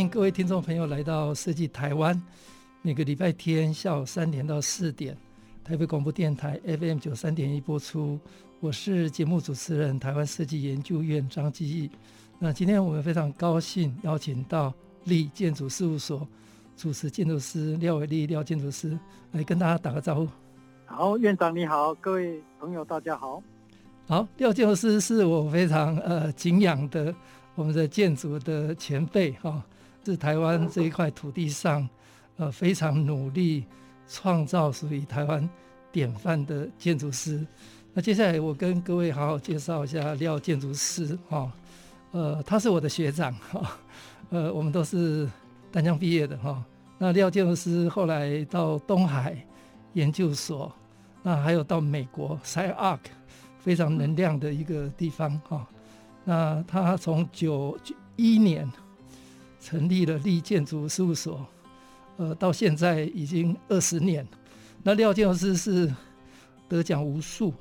欢迎各位听众朋友来到设计台湾，每个礼拜天下午三点到四点，台北广播电台 FM 九三点一播出。我是节目主持人台湾设计研究院张基义。那今天我们非常高兴邀请到立建筑事务所主持建筑师廖伟立廖建筑师来跟大家打个招呼。好，院长你好，各位朋友大家好。好，廖建筑师是我非常呃敬仰的我们的建筑的前辈哈。哦是台湾这一块土地上，呃，非常努力创造属于台湾典范的建筑师。那接下来我跟各位好好介绍一下廖建筑师哈，呃，他是我的学长哈，呃，我们都是淡江毕业的哈。那廖建筑师后来到东海研究所，那还有到美国 s i a r c 非常能量的一个地方哈。那他从九一年。成立了立建筑事务所，呃，到现在已经二十年。那廖建筑师是得奖无数，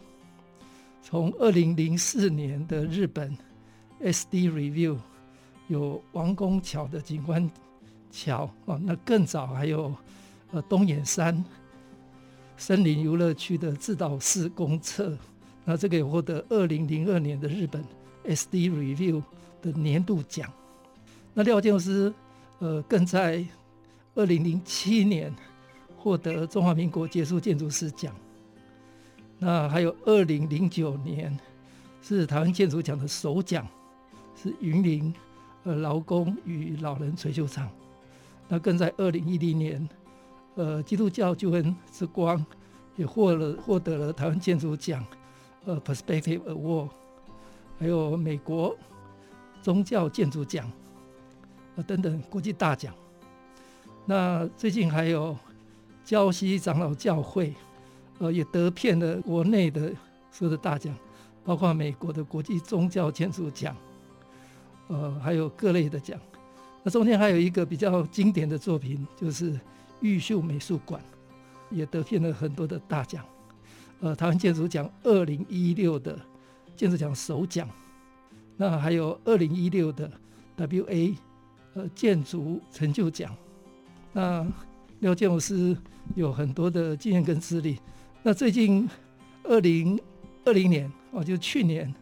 从二零零四年的日本 SD Review 有王宫桥的景观桥啊，那更早还有呃东眼山森林游乐区的自导式公厕，那这个也获得二零零二年的日本 SD Review 的年度奖。那廖建筑师，呃，更在二零零七年获得中华民国杰出建筑师奖。那还有二零零九年是台湾建筑奖的首奖，是云林呃劳工与老人捶球场。那更在二零一零年，呃，基督教救恩之光也获了获得了台湾建筑奖，呃，Perspective Award，还有美国宗教建筑奖。等等国际大奖，那最近还有礁溪长老教会，呃，也得遍了国内的所有的大奖，包括美国的国际宗教建筑奖，呃，还有各类的奖。那中间还有一个比较经典的作品，就是毓秀美术馆，也得遍了很多的大奖，呃，台湾建筑奖二零一六的建筑奖首奖，那还有二零一六的 WA。呃，建筑成就奖。那廖建筑师有很多的经验跟资历。那最近二零二零年哦，就去年，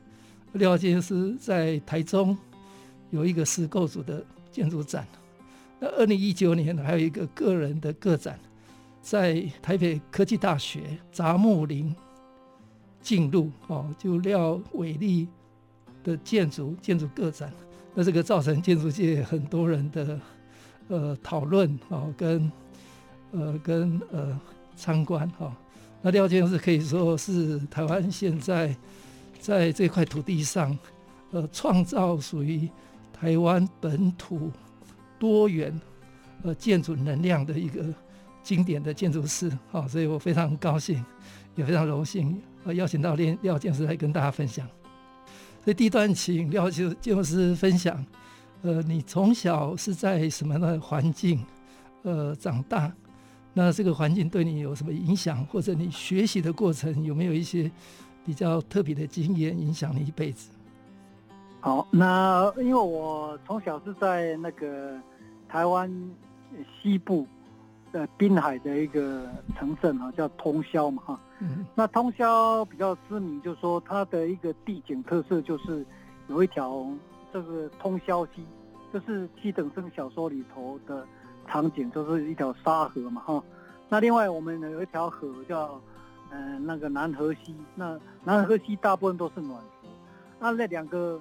廖建筑师在台中有一个实构组的建筑展。那二零一九年还有一个个人的个展，在台北科技大学杂木林进入哦，就廖伟立的建筑建筑个展。那这个造成建筑界很多人的呃讨论啊，跟呃跟呃参观哈。那廖建筑师可以说是台湾现在在这块土地上呃创造属于台湾本土多元呃建筑能量的一个经典的建筑师啊，所以我非常高兴，也非常荣幸呃邀请到廖廖建筑师来跟大家分享。所以第一段，请廖就就是分享，呃，你从小是在什么样的环境，呃，长大？那这个环境对你有什么影响？或者你学习的过程有没有一些比较特别的经验，影响你一辈子？好，那因为我从小是在那个台湾西部。呃，滨海的一个城镇啊，叫通宵嘛，哈。嗯。那通宵比较知名，就是说它的一个地景特色，就是有一条这个通宵溪，就是七等生小说里头的场景，就是一条沙河嘛，哈。那另外我们有一条河叫，呃，那个南河溪。那南河溪大部分都是暖河。那那两个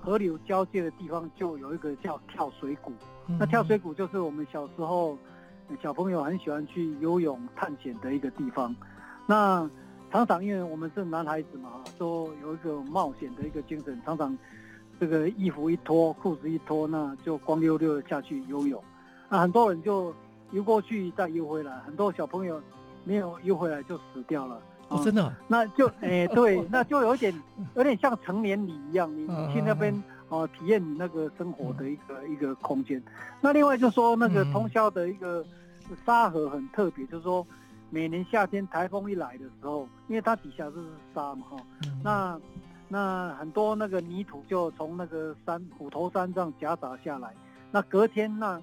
河流交界的地方，就有一个叫跳水谷。那跳水谷就是我们小时候。小朋友很喜欢去游泳探险的一个地方，那常常因为我们是男孩子嘛，都有一个冒险的一个精神，常常这个衣服一脱，裤子一脱，那就光溜溜的下去游泳。那很多人就游过去再游回来，很多小朋友没有游回来就死掉了。哦，真的、啊？那就哎、欸，对，那就有点有点像成年礼一样，你去那边哦、呃、体验你那个生活的一个、嗯、一个空间。那另外就说那个通宵的一个沙河很特别，就是说每年夏天台风一来的时候，因为它底下就是沙嘛哈，那那很多那个泥土就从那个山虎头山上夹杂下来，那隔天那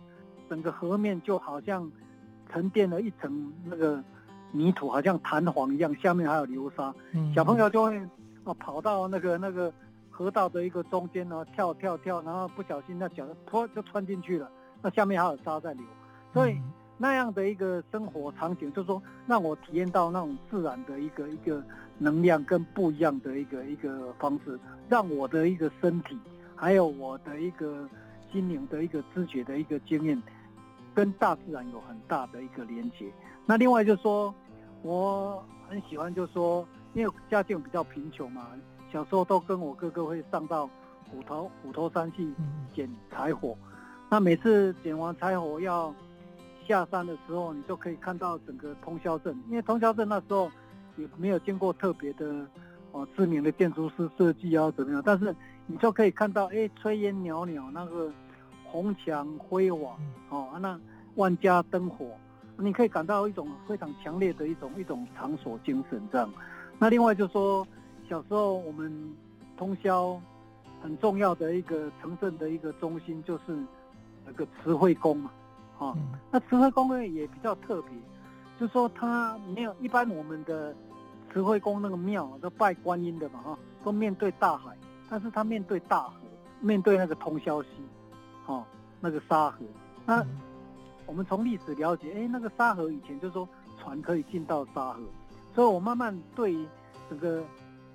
整个河面就好像沉淀了一层那个。泥土好像弹簧一样，下面还有流沙，嗯、小朋友就会哦跑到那个那个河道的一个中间呢，跳跳跳，然后不小心那脚就就穿进去了，那下面还有沙在流，所以那样的一个生活场景，就是说让我体验到那种自然的一个一个能量跟不一样的一个一个方式，让我的一个身体还有我的一个心灵的一个知觉的一个经验，跟大自然有很大的一个连接。那另外就是说，我很喜欢，就是说，因为家境比较贫穷嘛，小时候都跟我哥哥会上到虎头虎头山去捡柴火。那每次捡完柴火要下山的时候，你就可以看到整个通宵镇，因为通宵镇那时候也没有经过特别的哦知名的建筑师设计啊怎么样，但是你就可以看到，哎，炊烟袅袅，那个红墙灰瓦，哦，那万家灯火。你可以感到一种非常强烈的一种一种场所精神这样。那另外就是说，小时候我们通宵很重要的一个城镇的一个中心就是那个慈惠宫嘛，啊，那慈惠宫呢也比较特别，就说它没有一般我们的慈惠宫那个庙都拜观音的嘛，哈，都面对大海，但是它面对大河，面对那个通宵溪，哈，那个沙河，那。我们从历史了解，哎，那个沙河以前就是说船可以进到沙河，所以我慢慢对这个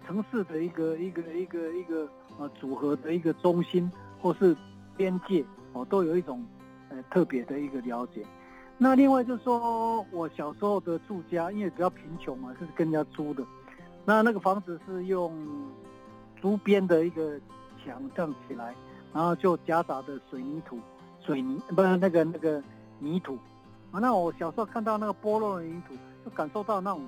城市的一个一个一个一个呃组合的一个中心或是边界哦，都有一种呃特别的一个了解。那另外就是说我小时候的住家，因为比较贫穷嘛，就是跟人家租的，那那个房子是用竹编的一个墙这样起来，然后就夹杂的水泥土，水泥不是那个那个。泥土啊，那我小时候看到那个剥落的泥土，就感受到那种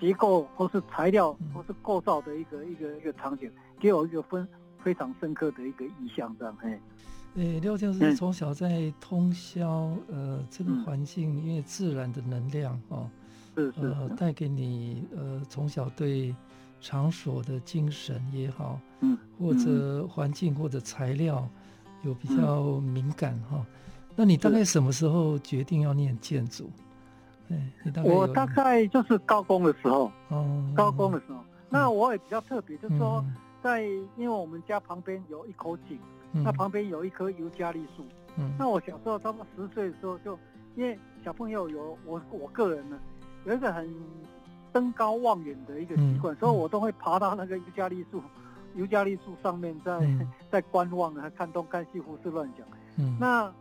结构或是材料或是构造的一个一个一个场景，给我一个分非常深刻的一个印象，这样嘿。诶，廖教授从小在通宵，呃，这个环境，因为自然的能量哦，是是，呃，带给你呃从小对场所的精神也好，嗯，或者环境或者材料有比较敏感哈。那你大概什么时候决定要念建筑？我大概就是高中的时候。哦，高中的时候，嗯、那我也比较特别，就是说，在因为我们家旁边有一口井，嗯、那旁边有一棵尤加利树。嗯，那我小时候差不多十岁的时候就，因为小朋友有我我个人呢，有一个很登高望远的一个习惯，嗯、所以我都会爬到那个尤加利树，尤加利树上面在，在观望啊，看东看西，胡思乱想。嗯，那。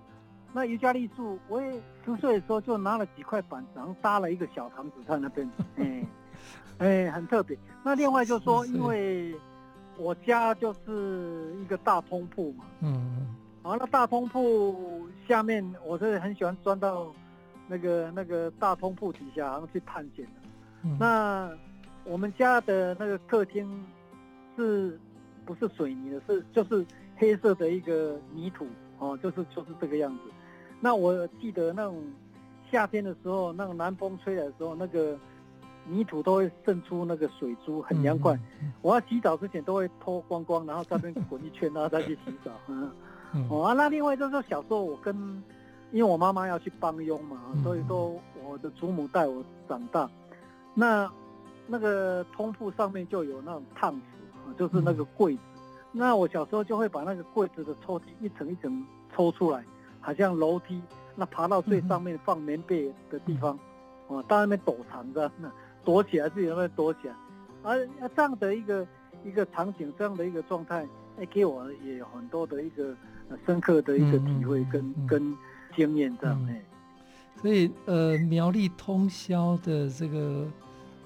那尤加利树，我也十岁的时候就拿了几块板子，然后搭了一个小堂子在那边，哎，哎，很特别。那另外就是说，因为我家就是一个大通铺嘛，嗯，然后那大通铺下面，我是很喜欢钻到那个那个大通铺底下，然后去探险的。嗯、那我们家的那个客厅是不是水泥的？是就是黑色的一个泥土哦，就是就是这个样子。那我记得那种夏天的时候，那种南风吹来的时候，那个泥土都会渗出那个水珠，很凉快。嗯、我要洗澡之前都会脱光光，然后在那边滚一圈，然后再去洗澡。嗯，哦啊，那另外就是说小时候我跟，因为我妈妈要去帮佣嘛，所以说我的祖母带我长大。那那个通铺上面就有那种烫纸，就是那个柜子。那我小时候就会把那个柜子的抽屉一层一层抽出来。好像楼梯，那爬到最上面放棉被的地方，哦、嗯，到那边躲藏着，那躲起来自己在那边躲起来，而这样的一个一个场景，这样的一个状态，哎，给我也有很多的一个深刻的一个体会跟、嗯嗯、跟经验这样哎。所以呃，苗栗通宵的这个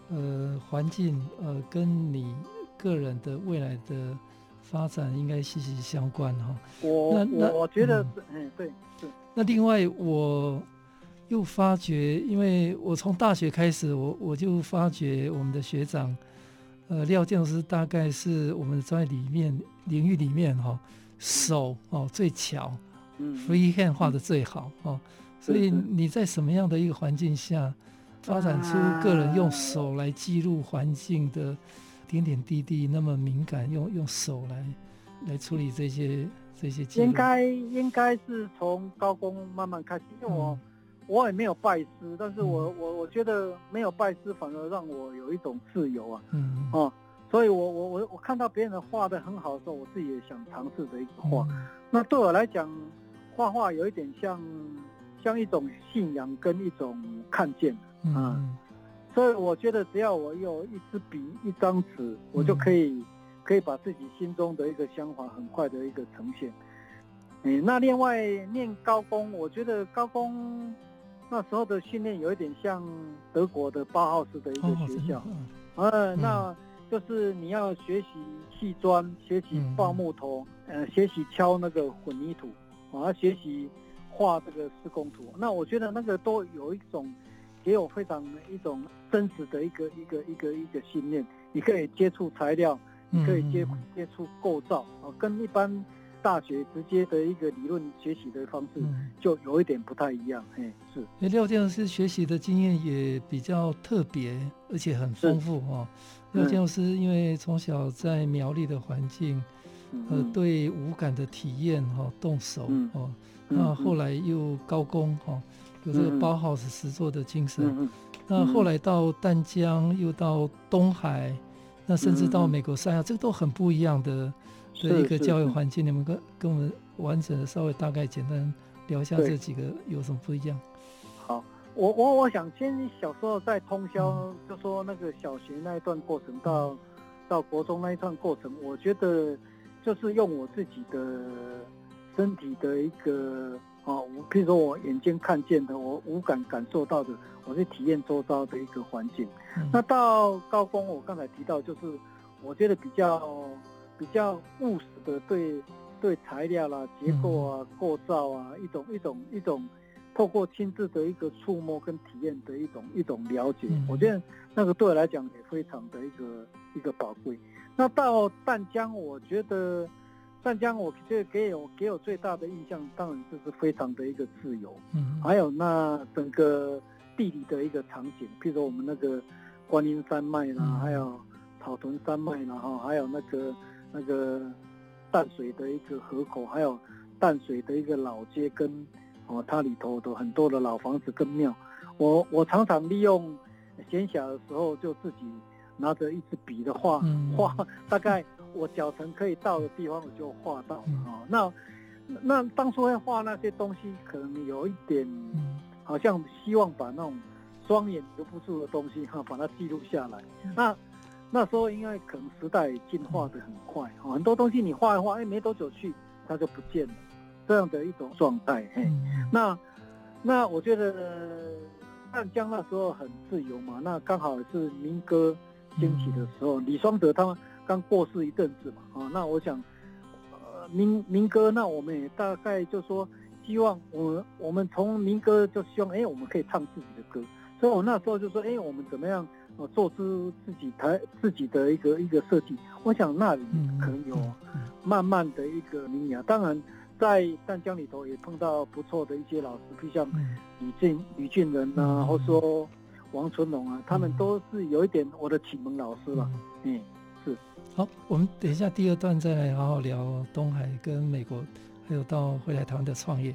呃环境呃，跟你个人的未来的发展应该息息相关哈。我那那我觉得是，嗯，对，是。那另外我又发觉，因为我从大学开始，我我就发觉我们的学长，呃，廖建筑师大概是我们专业里面领域里面哈手哦最巧，嗯，free hand 画的最好哦。所以你在什么样的一个环境下发展出个人用手来记录环境的点点滴滴，那么敏感，用用手来来处理这些这些？应该应该是从高工慢慢开始，因为我、嗯、我也没有拜师，但是我、嗯、我我觉得没有拜师反而让我有一种自由啊，嗯哦、啊，所以我我我我看到别人的画的很好的时候，我自己也想尝试着一个画。嗯、那对我来讲，画画有一点像。像一种信仰跟一种看见啊，嗯、所以我觉得只要我有一支笔、一张纸，嗯、我就可以可以把自己心中的一个想法很快的一个呈现。欸、那另外念高工，我觉得高工那时候的训练有一点像德国的包豪斯的一个学校，呃、嗯，那就是你要学习砌砖、学习抱木头，嗯、呃，学习敲那个混凝土，啊，学习。画这个施工图，那我觉得那个都有一种，也有非常一种真实的一个一个一个一个信念。你可以接触材料，你可以接接触构造啊，跟一般大学直接的一个理论学习的方式就有一点不太一样。嘿，是。那廖建筑师学习的经验也比较特别，而且很丰富哦。廖建筑师因为从小在苗栗的环境，呃，对五感的体验哈，动手哦。那后来又高工哈，有这个包豪斯实作的精神。嗯、那后来到淡江，又到东海，那甚至到美国三亚，这个都很不一样的的一个教育环境。你们跟跟我们完整的稍微大概简单聊一下这几个有什么不一样？好，我我我想先小时候在通霄，嗯、就说那个小学那一段过程到、嗯、到国中那一段过程，我觉得就是用我自己的。身体的一个啊，我譬如说我眼睛看见的，我五感感受到的，我去体验周遭的一个环境。嗯、那到高峰，我刚才提到，就是我觉得比较比较务实的对对材料啦、结构啊、构造啊，一种一种一种透过亲自的一个触摸跟体验的一种一种了解。嗯、我觉得那个对我来讲也非常的一个一个宝贵。那到淡江，我觉得。湛江，我觉得给我给我最大的印象，当然就是非常的一个自由，嗯，还有那整个地理的一个场景，譬如说我们那个观音山脉啦，还有草屯山脉啦，哈，还有那个那个淡水的一个河口，还有淡水的一个老街跟哦，它里头的很多的老房子跟庙，我我常常利用闲暇的时候就自己拿着一支笔的画画，大概。我脚程可以到的地方，我就画到了、嗯哦。那那当初会画那些东西，可能有一点，好像希望把那种双眼留不住的东西哈、啊，把它记录下来。嗯、那那时候因为可能时代进化的很快哈、哦，很多东西你画一画，哎，没多久去它就不见了，这样的一种状态。嘿，嗯、那那我觉得汉江那时候很自由嘛，那刚好是民歌兴起的时候，嗯、李双泽他们。刚过世一阵子嘛，啊，那我想，呃，民民歌，那我们也大概就说，希望我们我们从民歌就希望，哎，我们可以唱自己的歌，所以我那时候就说，哎，我们怎么样，呃，做出自己台自己的一个一个设计，我想那里可能有慢慢的一个萌芽。当然，在淡江里头也碰到不错的一些老师，就像李俊李俊仁啊，或者说王春龙啊，他们都是有一点我的启蒙老师了，嗯。好，我们等一下第二段再来好好聊东海跟美国，还有到回来台湾的创业。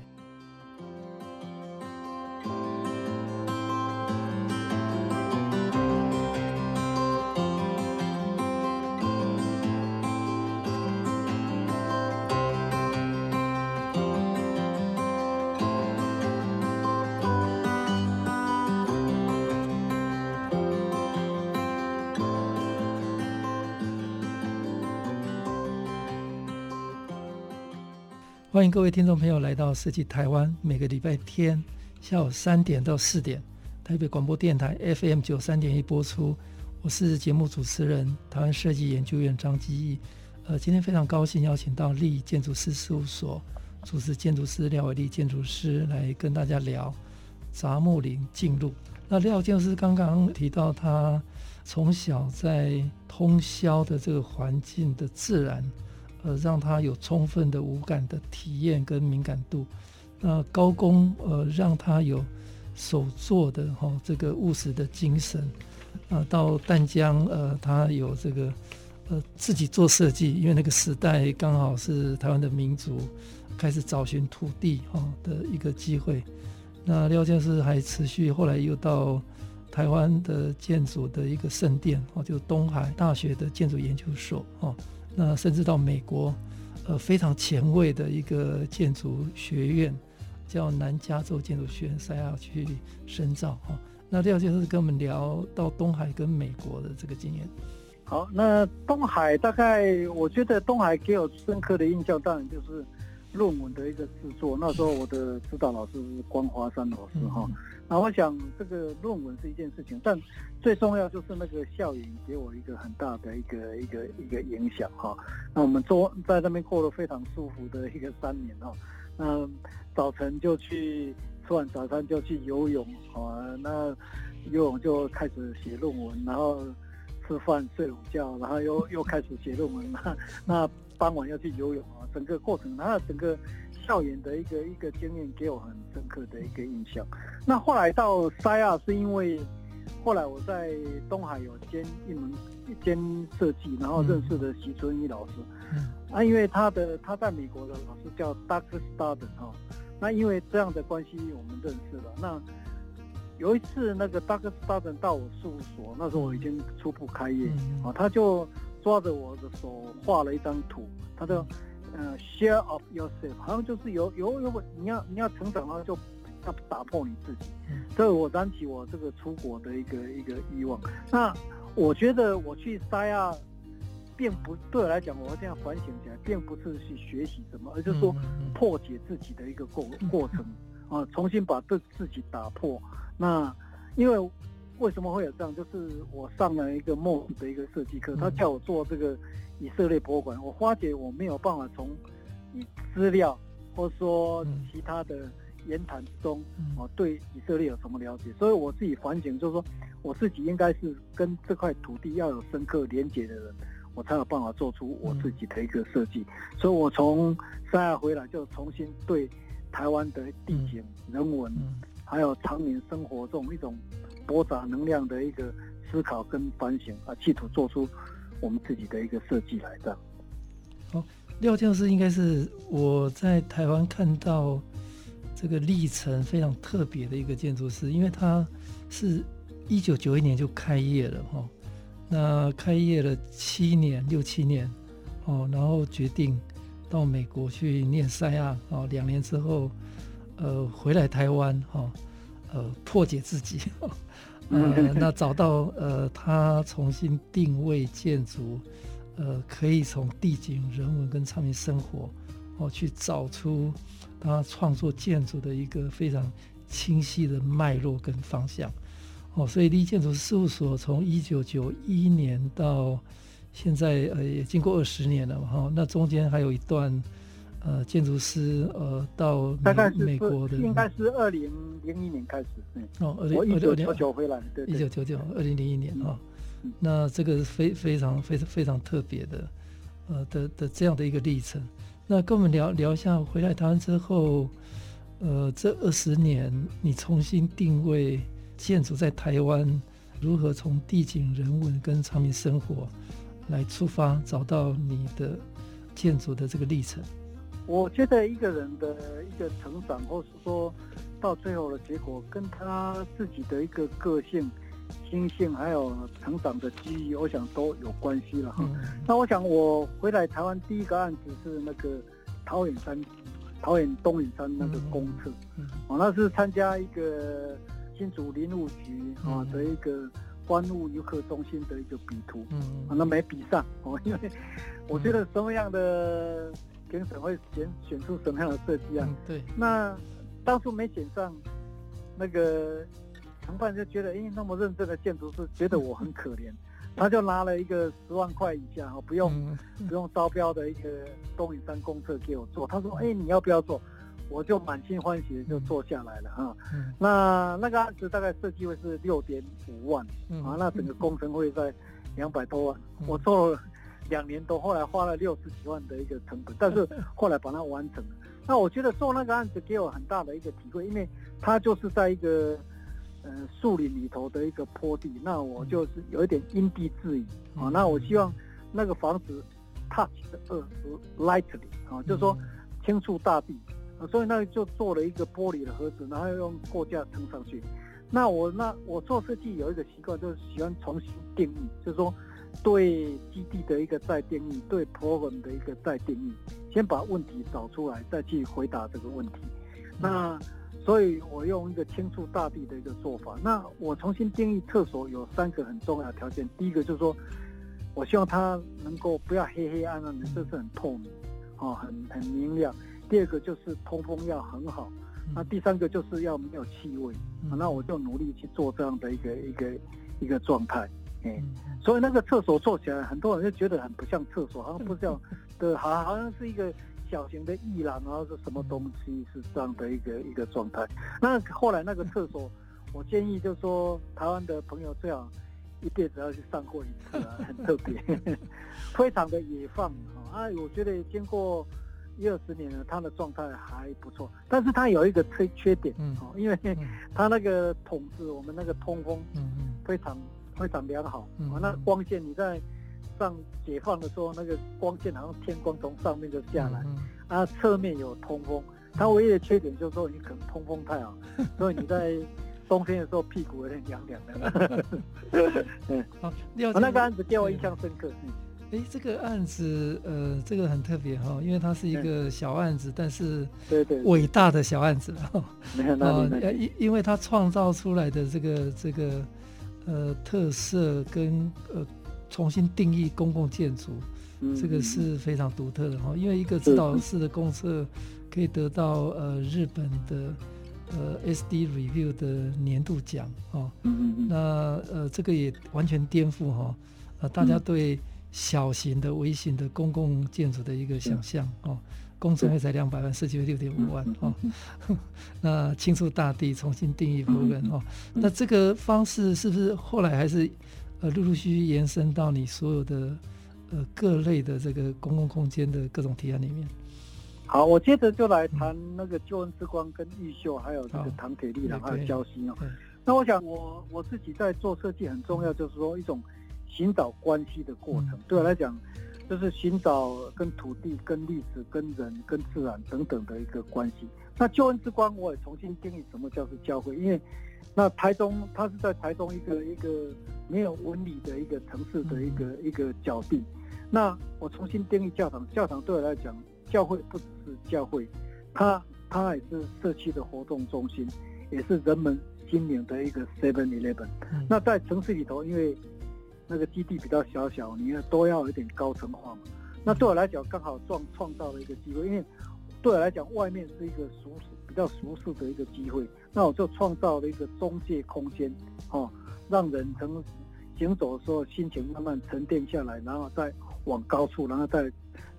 各位听众朋友来到设计台湾，每个礼拜天下午三点到四点，台北广播电台 FM 九三点一播出。我是节目主持人，台湾设计研究院张基义。呃，今天非常高兴邀请到立建筑师事务所主持建筑师廖伟立建筑师来跟大家聊杂木林径路。那廖建筑师刚刚提到，他从小在通霄的这个环境的自然，呃，让他有充分的五感的体验跟敏感度。那高工呃，让他有手做的哈、哦、这个务实的精神。啊，到淡江呃，他有这个呃自己做设计，因为那个时代刚好是台湾的民族开始找寻土地哈、哦、的一个机会。那廖建师还持续后来又到台湾的建筑的一个圣殿哦，就东海大学的建筑研究所哦，那甚至到美国呃非常前卫的一个建筑学院，叫南加州建筑学院，塞亚去深造哈。哦那廖建师跟我们聊到东海跟美国的这个经验。好，那东海大概我觉得东海给我深刻的印象，当然就是论文的一个制作。那时候我的指导老师是关华山老师哈。那、嗯、我想这个论文是一件事情，但最重要就是那个校园给我一个很大的一个一个一个影响哈。那我们做在那边过了非常舒服的一个三年哈。那早晨就去。吃完早餐就去游泳啊，那游泳就开始写论文，然后吃饭睡午觉，然后又又开始写论文。那那傍晚要去游泳啊，整个过程，他的整个校园的一个一个经验给我很深刻的一个印象。那后来到三亚是因为后来我在东海有兼一门一兼设计，然后认识的徐春一老师。嗯。啊，因为他的他在美国的老师叫 Doug Stauden 哈。那因为这样的关系，我们认识了。那有一次，那个大哥大人到我事务所，那时候我已经初步开业，啊、嗯，他就抓着我的手画了一张图，他说：“呃，share of yourself，好像就是有有有你要你要成长的话，就要打破你自己。嗯”所以我燃起我这个出国的一个一个欲望。那我觉得我去三亚。并不对我来讲，我这样反省起来，并不是去学习什么，而就是说破解自己的一个过过程啊，重新把这自己打破。那因为为什么会有这样？就是我上了一个莫斯的一个设计课，他叫我做这个以色列博物馆，我发觉我没有办法从资料或者说其他的言谈中我对以色列有什么了解，所以我自己反省，就是说我自己应该是跟这块土地要有深刻连结的人。我才有办法做出我自己的一个设计，嗯、所以我从三亚回来就重新对台湾的地景、嗯、人文，嗯、还有常民生活这种一种博杂能量的一个思考跟反省啊，企图做出我们自己的一个设计来的。好，廖教师应该是我在台湾看到这个历程非常特别的一个建筑师，因为他是一九九一年就开业了哈。那开业了七年，六七年，哦，然后决定到美国去念赛亚，哦，两年之后，呃，回来台湾，哈、哦，呃，破解自己，呃，那找到呃，他重新定位建筑，呃，可以从地景、人文跟常民生活，哦，去找出他创作建筑的一个非常清晰的脉络跟方向。哦，所以立建筑事务所从一九九一年到现在，呃，也经过二十年了嘛，哈。那中间还有一段，呃，建筑师呃到美，大概是美国的，应该是二零零一年开始，嗯。哦，二零一九九九回来，对，一九九九，二零零一年啊。嗯、那这个是非非常非常非常特别的，呃的的这样的一个历程。那跟我们聊聊一下，回来台湾之后，呃，这二十年你重新定位。建筑在台湾如何从地景、人文跟长民生活来出发，找到你的建筑的这个历程？我觉得一个人的一个成长，或是说到最后的结果，跟他自己的一个个性、心性，还有成长的机遇，我想都有关系了哈。嗯、那我想我回来台湾第一个案子是那个桃园山、桃园东引山那个公厕，嗯嗯、哦，那是参加一个。新竹林务局啊的一个观雾游客中心的一个比图，嗯，啊，那没比上哦，因为我觉得什么样的评审会选选出什么样的设计啊？对，那当初没选上，那个承办就觉得，哎，那么认真的建筑师觉得我很可怜，他就拿了一个十万块以下哈，不用、嗯、不用招标的一个东引山公厕给我做。他说：“哎、欸，你要不要做？”我就满心欢喜的就做下来了哈。嗯、那那个案子大概设计费是六点五万、嗯、啊，那整个工程费在两百多万。嗯、我做了两年多，后来花了六十几万的一个成本，但是 后来把它完成了。那我觉得做那个案子给我很大的一个体会，因为它就是在一个。呃，树林里头的一个坡地，那我就是有一点因地制宜啊。那我希望那个房子 touch the earth lightly 啊，就是说轻触大地啊，所以那就做了一个玻璃的盒子，然后用货架撑上去。那我那我做设计有一个习惯，就是喜欢重新定义，就是说对基地的一个再定义，对 program 的一个再定义，先把问题找出来，再去回答这个问题。那所以我用一个轻触大地的一个做法。那我重新定义厕所有三个很重要的条件。第一个就是说，我希望它能够不要黑黑暗暗的，这是很透明，哦，很很明亮。第二个就是通风要很好。那第三个就是要没有气味。那我就努力去做这样的一个一个一个状态。哎，所以那个厕所做起来，很多人就觉得很不像厕所，好像不像，对，好好像是一个。小型的艺廊，然后是什么东西是这样的一个一个状态。那后来那个厕所，我建议就是说，台湾的朋友最好一辈子要去上过一次啊，很特别，非常的野放啊。我觉得经过一二十年了，它的状态还不错。但是它有一个缺缺点，哦，因为它那个筒子，我们那个通风，嗯嗯非常非常良好啊。那光线你在。上解放的时候，那个光线好像天光从上面就下来，嗯嗯啊，侧面有通风。它唯一的缺点就是说你可能通风太好，所以你在冬天的时候屁股有点凉凉的。嗯，好，那个案子给我印象深刻。哎，这个案子，呃，这个很特别哈，因为它是一个小案子，但是对对伟大的小案子哈。没有，那因因为它创造出来的这个这个呃特色跟呃。重新定义公共建筑，这个是非常独特的哈。因为一个指导式的公厕可以得到呃日本的呃 SD Review 的年度奖哦。那呃这个也完全颠覆哈呃大家对小型的微型的公共建筑的一个想象哦。工程费才两百万，设计费六点五万哦。那清除大地，重新定义部分哦。那这个方式是不是后来还是？呃，陆陆续续延伸到你所有的呃各类的这个公共空间的各种提案里面。好，我接着就来谈那个救恩之光跟玉秀，还有这个唐铁丽廊还有交心哦。那我想我我自己在做设计很重要，就是说一种寻找关系的过程。嗯、对我来讲，就是寻找跟土地、跟历史、跟人、跟自然等等的一个关系。那救恩之光，我也重新定义什么叫做教会，因为。那台中，它是在台中一个一个没有纹理的一个城市的一个一个角地。那我重新定义教堂，教堂对我来讲，教会不只是教会，它它也是社区的活动中心，也是人们心灵的一个 Seven Eleven。那在城市里头，因为那个基地比较小小，你要都要有点高层化嘛。那对我来讲，刚好创创造了一个机会，因为对我来讲，外面是一个熟。比较舒适的一个机会，那我就创造了一个中介空间，哦，让人从行走的时候心情慢慢沉淀下来，然后再往高处，然后再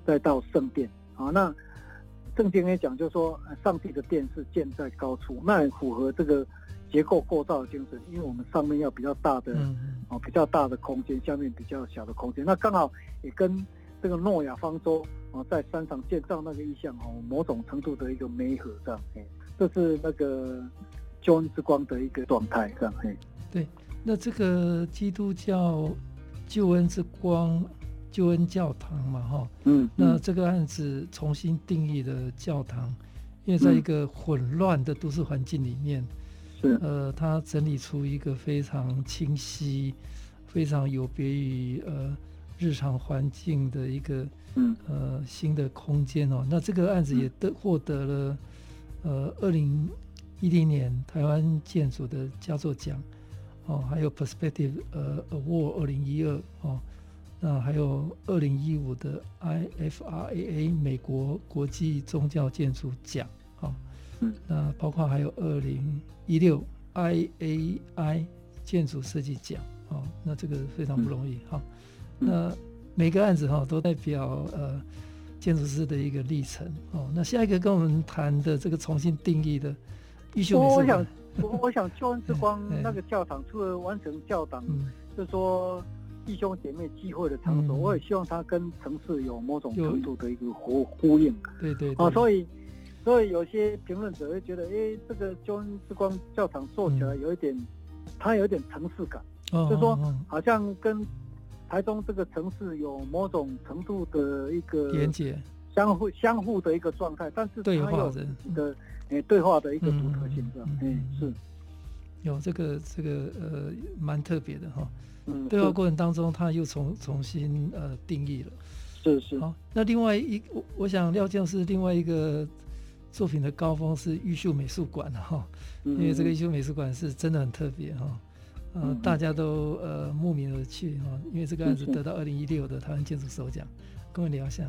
再到圣殿，啊，那圣经也讲，就是说上帝的殿是建在高处，那也符合这个结构构造的精神，因为我们上面要比较大的，哦，比较大的空间，下面比较小的空间，那刚好也跟这个诺亚方舟。哦，在山上建造那个意象哦，某种程度的一个媒合这样，哎，这是那个救恩之光的一个状态这样，嘿。对，那这个基督教救恩之光救恩教堂嘛，哈，嗯，那这个案子重新定义的教堂，因为在一个混乱的都市环境里面，是，呃，他整理出一个非常清晰、非常有别于呃。日常环境的一个嗯。呃新的空间哦，那这个案子也得获得了呃二零一零年台湾建筑的佳作奖哦，还有 Perspective 呃 Award 二零一二哦，那还有二零一五的 IFRAA 美国国际宗教建筑奖哦，嗯。那包括还有二零一六 IAI 建筑设计奖哦，那这个非常不容易哈、嗯。那每个案子哈都代表呃建筑师的一个历程哦。那下一个跟我们谈的这个重新定义的义秀美术馆，我想我我想 救恩之光那个教堂除了完成教堂，嗯、就是说弟兄姐妹聚会的场所、嗯，我也希望它跟城市有某种程度的一个呼呼应。对对，对，啊，所以。所以有些评论者会觉得，哎、欸，这个救恩之光教堂做起来有一点，嗯、它有一点城市感，哦、就是说好像跟台中这个城市有某种程度的一个连接，相互相互的一个状态，但是它有自己的诶对话的一个独特性，是吧？嗯，是有这个这个呃蛮特别的哈。嗯，对话过程当中，他又重重新呃定义了，是是。好，那另外一我我想廖教师另外一个。作品的高峰是玉秀美术馆哈，因为这个玉秀美术馆是真的很特别哈，呃，大家都呃慕名而去哈，因为这个案子得到二零一六的台湾建筑首奖，跟我聊一下。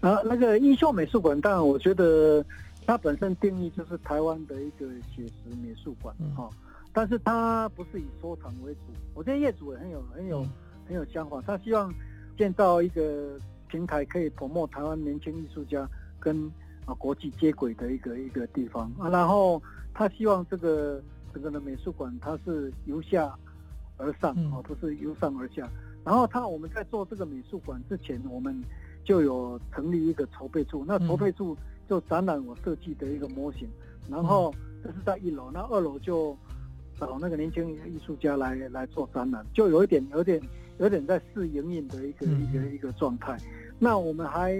啊，那个玉秀美术馆，当然我觉得它本身定义就是台湾的一个写实美术馆哈，但是它不是以收藏为主，我觉得业主也很有很有很有想法，他希望建造一个平台，可以 promote 台湾年轻艺术家跟。啊，国际接轨的一个一个地方啊，然后他希望这个整个的美术馆它是由下而上啊，不是由上而下。然后他我们在做这个美术馆之前，我们就有成立一个筹备处，那筹备处就展览我设计的一个模型，然后这是在一楼，那二楼就找那个年轻艺术家来来做展览，就有一点有点有点在试营运的一个一个一个状态。那我们还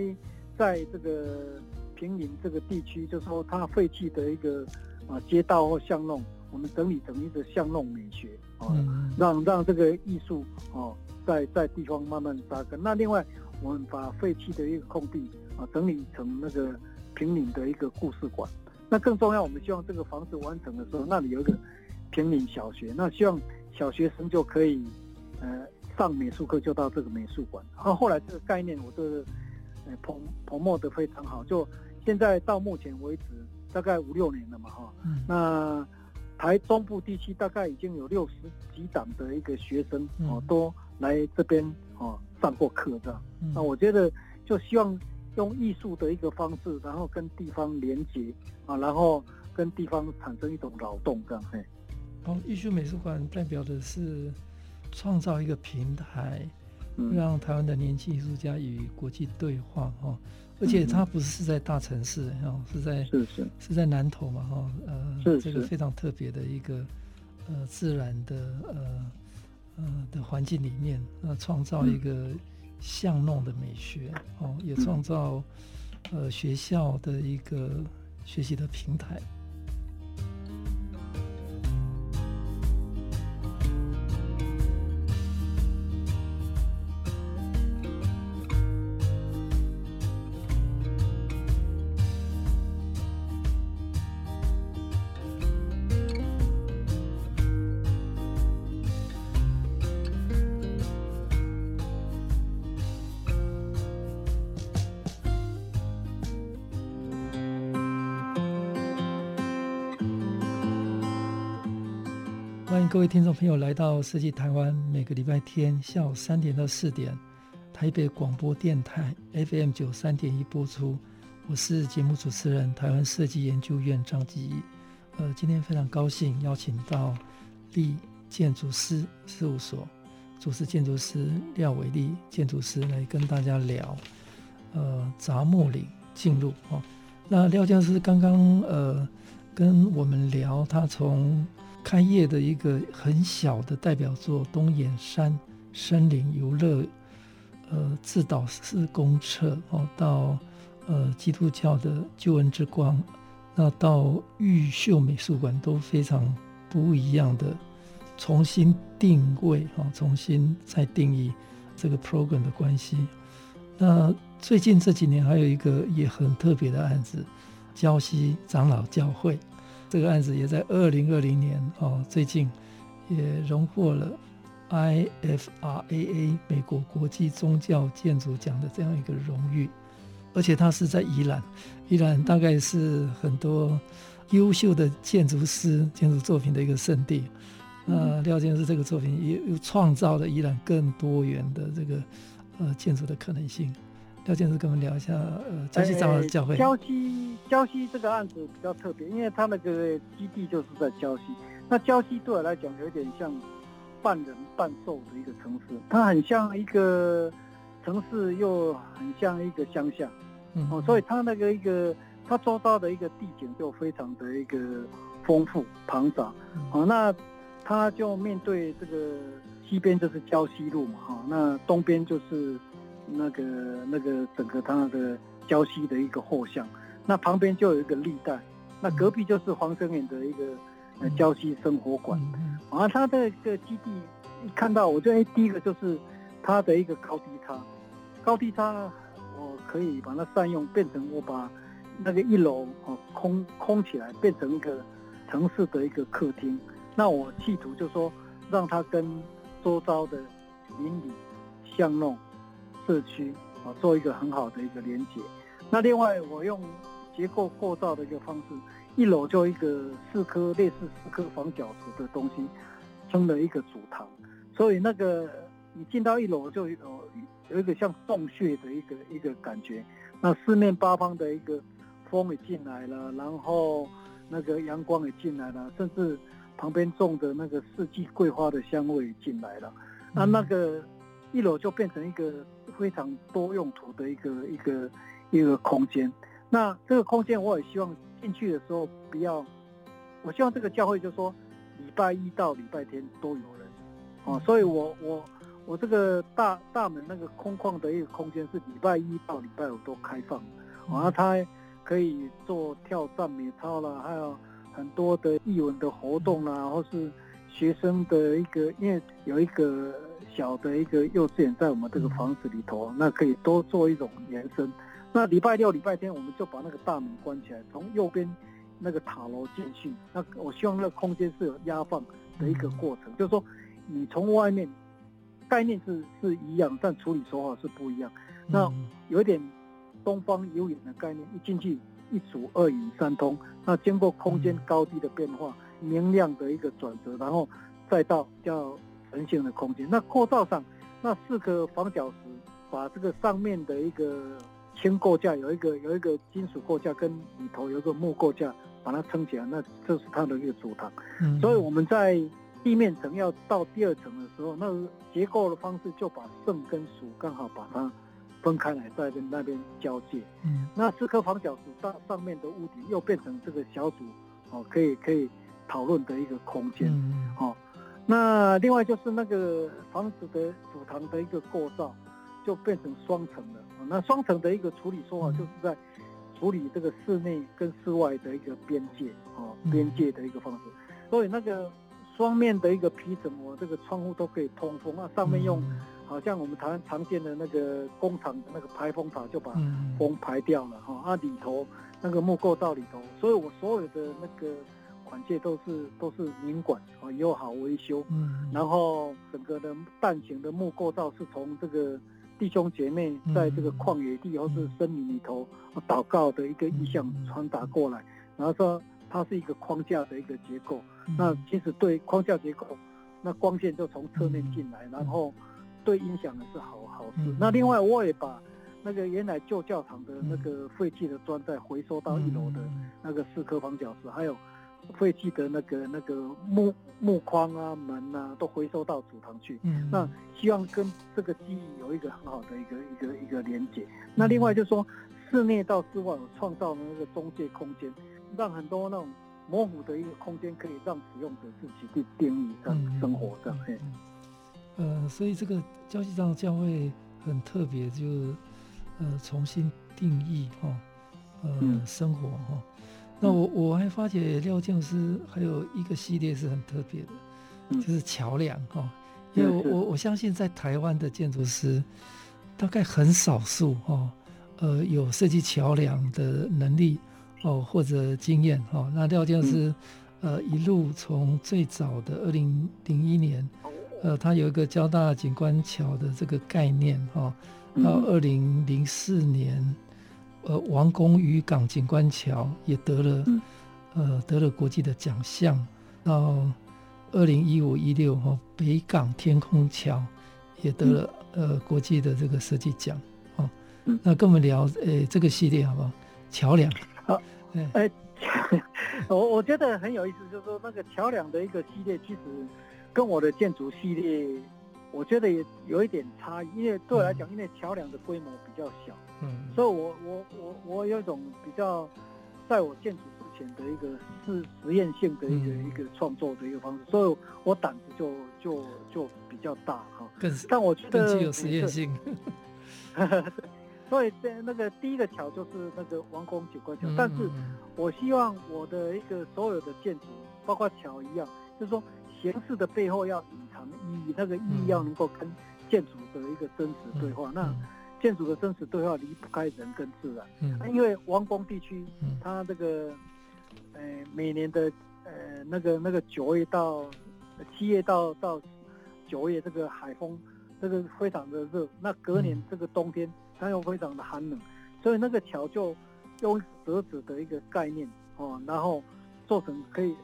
在这个。平林这个地区，就是说它废弃的一个啊街道或巷弄，我们整理成一个巷弄美学啊，让让这个艺术哦在在地方慢慢扎根。那另外，我们把废弃的一个空地啊整理成那个平林的一个故事馆。那更重要，我们希望这个房子完成的时候，那里有一个平林小学，那希望小学生就可以呃上美术课就到这个美术馆。然后后来这个概念，我这个呃彭彭墨的非常好，就。现在到目前为止，大概五六年了嘛，哈、嗯，那台中部地区大概已经有六十几档的一个学生哦、嗯，都来这边哦上过课，这样。那我觉得就希望用艺术的一个方式，然后跟地方连接啊，然后跟地方产生一种劳动，这样。嘿，哦，艺术美术馆代表的是创造一个平台，让台湾的年轻艺术家与国际对话，哈。而且它不是在大城市，哈，是在是是。是在南投嘛，哈，呃，这个非常特别的一个呃自然的呃呃的环境里面，呃，创造一个巷弄的美学，哦，也创造呃学校的一个学习的平台。欢迎各位听众朋友来到设计台湾，每个礼拜天下午三点到四点，台北广播电台 FM 九三点一播出。我是节目主持人台湾设计研究院张基义。呃，今天非常高兴邀请到立建筑师事务所主持建筑师廖伟立建筑师来跟大家聊。呃，杂木岭进入哦，那廖教师刚刚呃跟我们聊，他从开业的一个很小的代表作《东眼山森林游乐》，呃，自导式公厕哦，到呃基督教的救恩之光，那到玉秀美术馆都非常不一样的重新定位哦，重新再定义这个 program 的关系。那最近这几年还有一个也很特别的案子，礁溪长老教会。这个案子也在二零二零年哦，最近也荣获了 IFRAA 美国国际宗教建筑奖的这样一个荣誉，而且它是在宜兰，宜兰大概是很多优秀的建筑师建筑作品的一个圣地。那廖建师这个作品也又创造了宜兰更多元的这个呃建筑的可能性。廖建师跟我们聊一下呃江西长老教会。礁溪礁溪这个案子比较特别，因为它那个基地就是在江西。那江西对我来讲有点像半人半兽的一个城市，它很像一个城市，又很像一个乡下。嗯，哦，所以它那个一个它周遭的一个地景就非常的一个丰富庞杂。哦，那它就面对这个西边就是礁溪路嘛，哈，那东边就是那个那个整个它的礁溪的一个后巷，那旁边就有一个历代，那隔壁就是黄生远的一个呃礁溪生活馆。啊，它的一个基地一看到，我觉得第一个就是它的一个高低差，高低差。我可以把它善用，变成我把那个一楼哦空空起来，变成一个城市的一个客厅。那我企图就说，让它跟周遭的邻里、巷弄、社区啊做一个很好的一个连接。那另外，我用结构构造的一个方式，一楼就一个四颗类似四颗房角石的东西，撑了一个主堂。所以那个你进到一楼就有。有一个像洞穴的一个一个感觉，那四面八方的一个风也进来了，然后那个阳光也进来了，甚至旁边种的那个四季桂花的香味也进来了，那那个一楼就变成一个非常多用途的一个一个一个空间。那这个空间我也希望进去的时候不要，我希望这个教会就是说礼拜一到礼拜天都有人，哦，所以我我。我这个大大门那个空旷的一个空间是礼拜一到礼拜五都开放，然后它可以做跳赞美操啦，还有很多的艺文的活动啦，或是学生的一个，因为有一个小的一个幼稚园在我们这个房子里头，那可以多做一种延伸。那礼拜六、礼拜天我们就把那个大门关起来，从右边那个塔楼进去。那我希望那个空间是有压放的一个过程，就是说你从外面。概念是是一样，但处理手法是不一样。那有一点东方有眼的概念，一进去一组二引三通，那经过空间高低的变化，明亮的一个转折，然后再到较人性的空间。那构造上，那四个房角石把这个上面的一个轻构架有一个有一个金属构架，跟里头有一个木构架把它撑起来，那这是它的一个主堂。嗯，所以我们在。地面层要到第二层的时候，那结构的方式就把圣跟属刚好把它分开来，在那边交界。嗯，那四颗房角石上上面的屋顶又变成这个小组哦，可以可以讨论的一个空间。嗯，哦，那另外就是那个房子的主堂的一个构造就变成双层的。那双层的一个处理说法就是在处理这个室内跟室外的一个边界哦，边界的一个方式。所以那个。双面的一个皮层，我这个窗户都可以通风啊。上面用，好像我们台湾常见的那个工厂的那个排风塔，就把风排掉了哈。啊，里头那个木构造里头，所以我所有的那个管界都是都是明管啊，友好维修。嗯。然后整个的蛋形的木构造是从这个弟兄姐妹在这个旷野地或是森林里头祷告的一个意象传达过来，然后说。它是一个框架的一个结构，那其实对框架结构，那光线就从侧面进来，然后对音响的是好好事。那另外我也把那个原来旧教堂的那个废弃的砖再回收到一楼的那个四颗房角石，还有废弃的那个那个木木框啊门啊都回收到主堂去。嗯那希望跟这个记忆有一个很好的一个一个一个连接。那另外就是说室内到室外，有创造了那个中介空间。让很多那种模糊的一个空间，可以让使用者自己去定义上生活上。嗯，呃，所以这个礁溪长老教会很特别，就呃重新定义哈，呃、嗯、生活哈。那我我还发觉廖建师还有一个系列是很特别的，就是桥梁哈。因为我我我相信在台湾的建筑师大概很少数哈，呃有设计桥梁的能力。哦，或者经验哦，那廖建师，呃，一路从最早的二零零一年，呃，他有一个交大景观桥的这个概念哈，到二零零四年，呃，王宫渔港景观桥也得了，呃，得了国际的奖项，到二零一五一六哈北港天空桥也得了、嗯、呃国际的这个设计奖哦。嗯、那跟我们聊诶、欸、这个系列好不好？桥梁。好，哎、欸，我我觉得很有意思，就是说那个桥梁的一个系列，其实跟我的建筑系列，我觉得也有一点差异，因为对我来讲，因为桥梁的规模比较小，嗯，所以我我我我有一种比较，在我建筑之前。的一个是实验性的一个、嗯、一个创作的一个方式，所以我胆子就就就比较大哈。更但我觉得更具有实验性。所以在那个第一个桥就是那个王宫景观桥，嗯、但是我希望我的一个所有的建筑，包括桥一样，就是说形式的背后要隐藏意义，那个意义要能够跟建筑的一个真实对话。嗯、那建筑的真实都要离不开人跟自然。嗯，因为王宫地区，它这个。呃，每年的呃那个那个九月到七月到到九月，这个海风这个非常的热，那隔年这个冬天它又非常的寒冷，所以那个桥就用折纸的一个概念哦，然后做成可以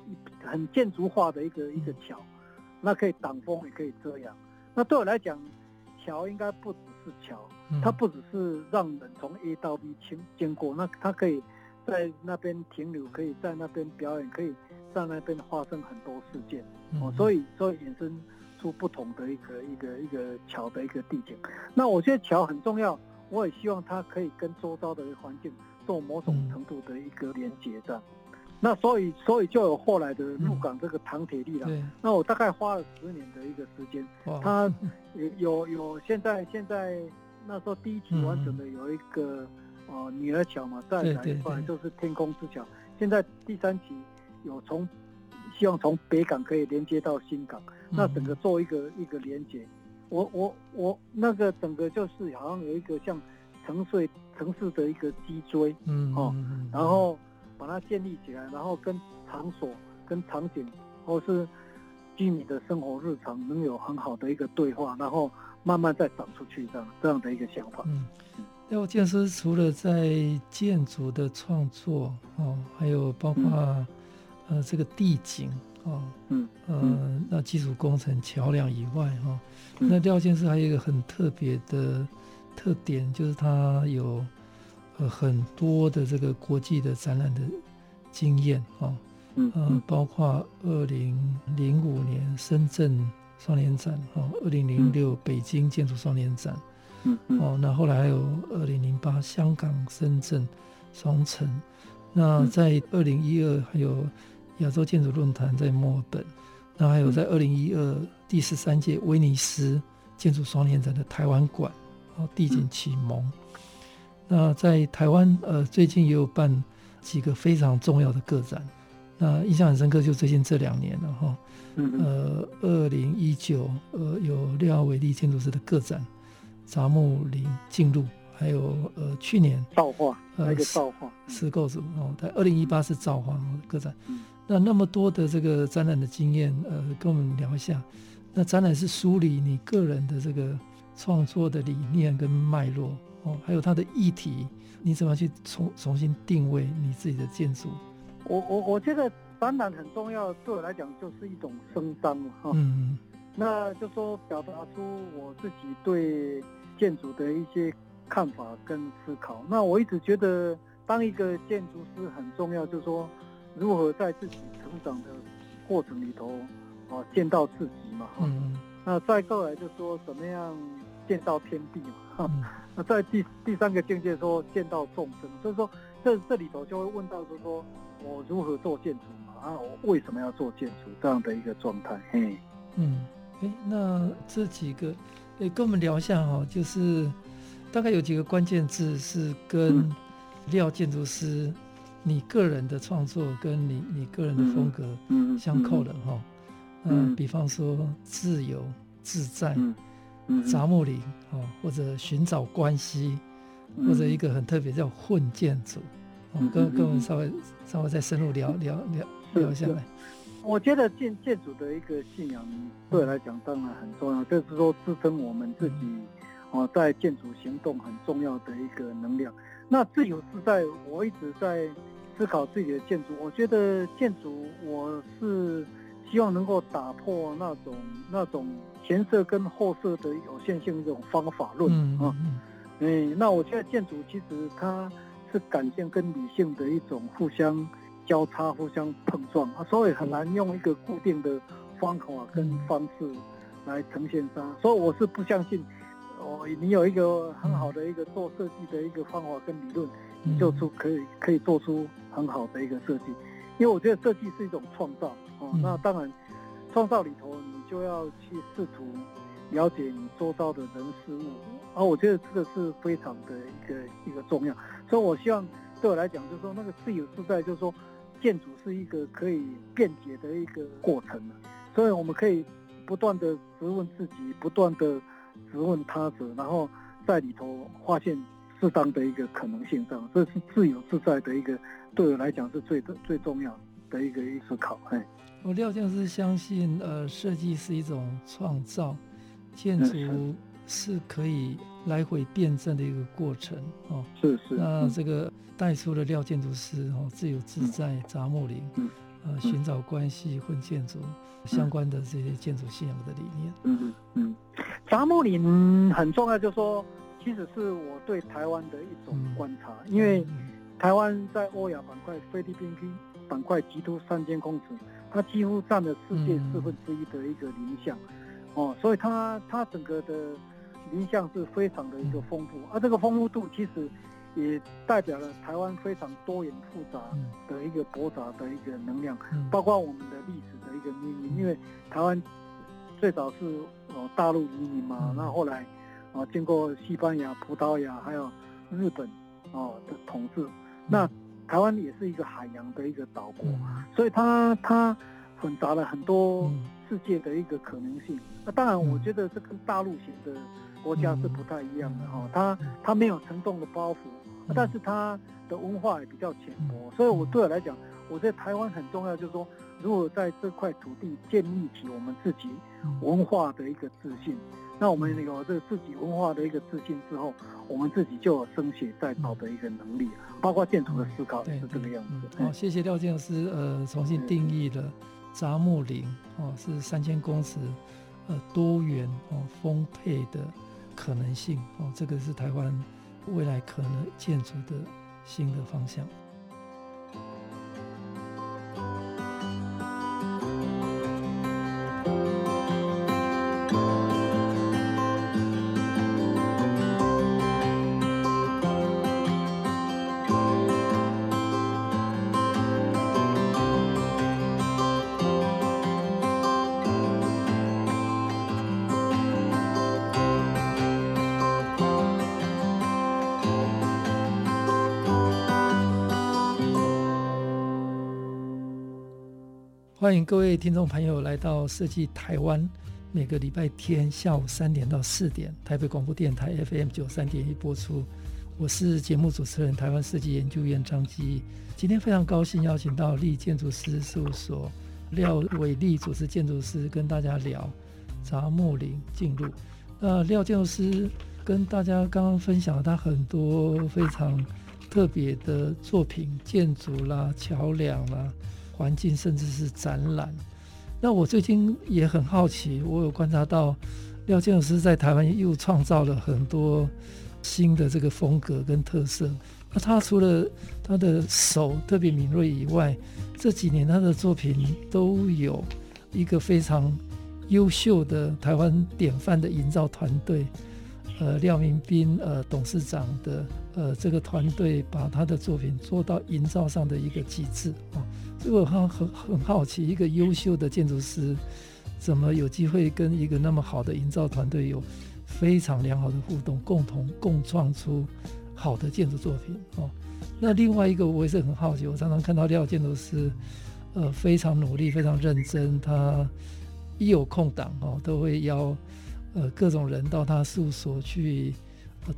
很建筑化的一个一个桥，那可以挡风也可以遮阳。那对我来讲，桥应该不只是桥，它不只是让人从 A 到 B 经经过，那它可以。在那边停留，可以在那边表演，可以在那边发生很多事件，哦、嗯，所以所以衍生出不同的一个一个一个桥的一个地景。那我觉得桥很重要，我也希望它可以跟周遭的环境做某种程度的一个连接的。嗯、那所以所以就有后来的鹿港这个唐铁力了。嗯、那我大概花了十年的一个时间，哇它有有现在现在那时候第一期完成的有一个。女儿桥嘛，再来一块就是天空之桥。现在第三期有从，希望从北港可以连接到新港，嗯、那整个做一个一个连接。我我我那个整个就是好像有一个像城市城市的一个脊椎，嗯，哦，然后把它建立起来，然后跟场所跟场景或是居民的生活日常能有很好的一个对话，然后慢慢再长出去这样这样的一个想法。嗯。廖建师除了在建筑的创作哦，还有包括、嗯、呃这个地景哦，嗯呃那基础工程桥梁以外哈，那廖建师还有一个很特别的特点，就是他有呃很多的这个国际的展览的经验啊，嗯呃包括二零零五年深圳双年展哦，二零零六北京建筑双年展。嗯，哦，那后来还有二零零八香港、深圳双城，那在二零一二还有亚洲建筑论坛在墨尔本，那还有在二零一二第十三届威尼斯建筑双年展的台湾馆，哦，地景启蒙。那在台湾，呃，最近也有办几个非常重要的个展，那印象很深刻，就最近这两年了哈，呃，二零一九，呃，有廖伟立建筑师的个展。杂木林进入，还有呃去年造化，呃一个造化。石构组哦，在二零一八是造化个展，嗯、那那么多的这个展览的经验，呃，跟我们聊一下。那展览是梳理你个人的这个创作的理念跟脉络哦，还有它的议题，你怎么去重重新定位你自己的建筑？我我我觉得展览很重要，对我来讲就是一种声张嘛哈。嗯，那就说表达出我自己对。建筑的一些看法跟思考，那我一直觉得当一个建筑师很重要，就是说如何在自己成长的过程里头，啊，见到自己嘛，哈、嗯，那再过来就是说怎么样见到天地嘛，哈、嗯，那在第第三个境界说见到众生，所以说这这里头就会问到就是说我如何做建筑嘛，啊，我为什么要做建筑这样的一个状态，嘿，嗯，哎，那这几个。哎，跟我们聊一下哈，就是大概有几个关键字是跟廖建筑师你个人的创作跟你你个人的风格相扣的哈。嗯，比方说自由自在，杂木林哦，或者寻找关系，或者一个很特别叫混建筑。哦，跟跟我们稍微稍微再深入聊聊聊聊下来。我觉得建建筑的一个信仰对我来讲当然很重要，就是说支撑我们自己哦在建筑行动很重要的一个能量。那自由自在，我一直在思考自己的建筑。我觉得建筑我是希望能够打破那种那种前设跟后设的有限性一种方法论啊。哎，那我觉得建筑其实它是感性跟理性的一种互相交叉、互相碰撞啊，所以很难用一个固定的方法跟方式来呈现它。所以我是不相信，哦，你有一个很好的一个做设计的一个方法跟理论，你就出可以可以做出很好的一个设计。因为我觉得设计是一种创造哦，那当然创造里头你就要去试图了解你周遭的人事物。啊，我觉得这个是非常的一个一个重要，所以我希望对我来讲，就是说那个自由自在，就是说建筑是一个可以便捷的一个过程，所以我们可以不断的质问自己，不断的质问他者，然后在里头发现适当的一个可能性上，这是自由自在的一个对我来讲是最最重要的一个思考。哎，我廖建师相信，呃，设计是一种创造，建筑。是可以来回辩证的一个过程哦，是是。那这个带出了廖建筑师哦，自由自在、杂木林，呃，寻找关系、混建筑相关的这些建筑信仰的理念。嗯嗯嗯，杂木林很重要，就是说，其实是我对台湾的一种观察，因为台湾在欧亚板块、菲律宾板块极度三千公尺，它几乎占了世界四分之一的一个林相哦，所以它它整个的。林相是非常的一个丰富，而这个丰富度其实也代表了台湾非常多元复杂的一个博杂的一个能量，包括我们的历史的一个命运。因为台湾最早是哦大陆移民嘛，那后来啊经过西班牙、葡萄牙还有日本啊的统治，那台湾也是一个海洋的一个岛国，所以它它混杂了很多世界的一个可能性。那当然，我觉得这跟大陆型的。国家是不太一样的哈，它它没有沉重的包袱，但是它的文化也比较浅薄，所以我对我来讲，我在台湾很重要，就是说，如果在这块土地建立起我们自己文化的一个自信，那我们有这个自己文化的一个自信之后，我们自己就有生写再造的一个能力，包括建筑的思考也是这个样子。好，谢谢廖建师，呃，重新定义了杂木林哦，是三千公尺，呃，多元哦，丰沛的。可能性哦，这个是台湾未来可能建筑的新的方向。欢迎各位听众朋友来到设计台湾，每个礼拜天下午三点到四点，台北广播电台 FM 九三点一播出。我是节目主持人，台湾设计研究院张基。今天非常高兴邀请到力建筑师事务所廖伟立主持建筑师跟大家聊杂木林进入。那廖建筑师跟大家刚刚分享了他很多非常特别的作品，建筑啦、桥梁啦。环境甚至是展览，那我最近也很好奇，我有观察到廖建老师在台湾又创造了很多新的这个风格跟特色。那他除了他的手特别敏锐以外，这几年他的作品都有一个非常优秀的台湾典范的营造团队，呃，廖明斌呃董事长的呃这个团队把他的作品做到营造上的一个极致啊。所以我很很很好奇，一个优秀的建筑师怎么有机会跟一个那么好的营造团队有非常良好的互动，共同共创出好的建筑作品哦。那另外一个我也是很好奇，我常常看到廖建筑师，呃，非常努力，非常认真，他一有空档哦，都会邀呃各种人到他事务所去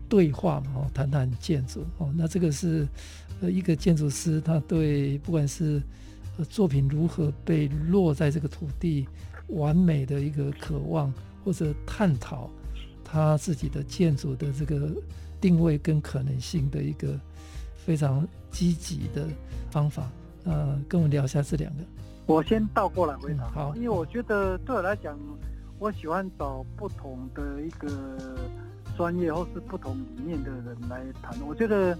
对话嘛，哦，谈谈建筑哦。那这个是呃一个建筑师，他对不管是作品如何被落在这个土地，完美的一个渴望，或者探讨他自己的建筑的这个定位跟可能性的一个非常积极的方法。呃，跟我们聊一下这两个。我先倒过来回答。嗯、好，因为我觉得对我来讲，我喜欢找不同的一个专业或是不同理念的人来谈。我觉得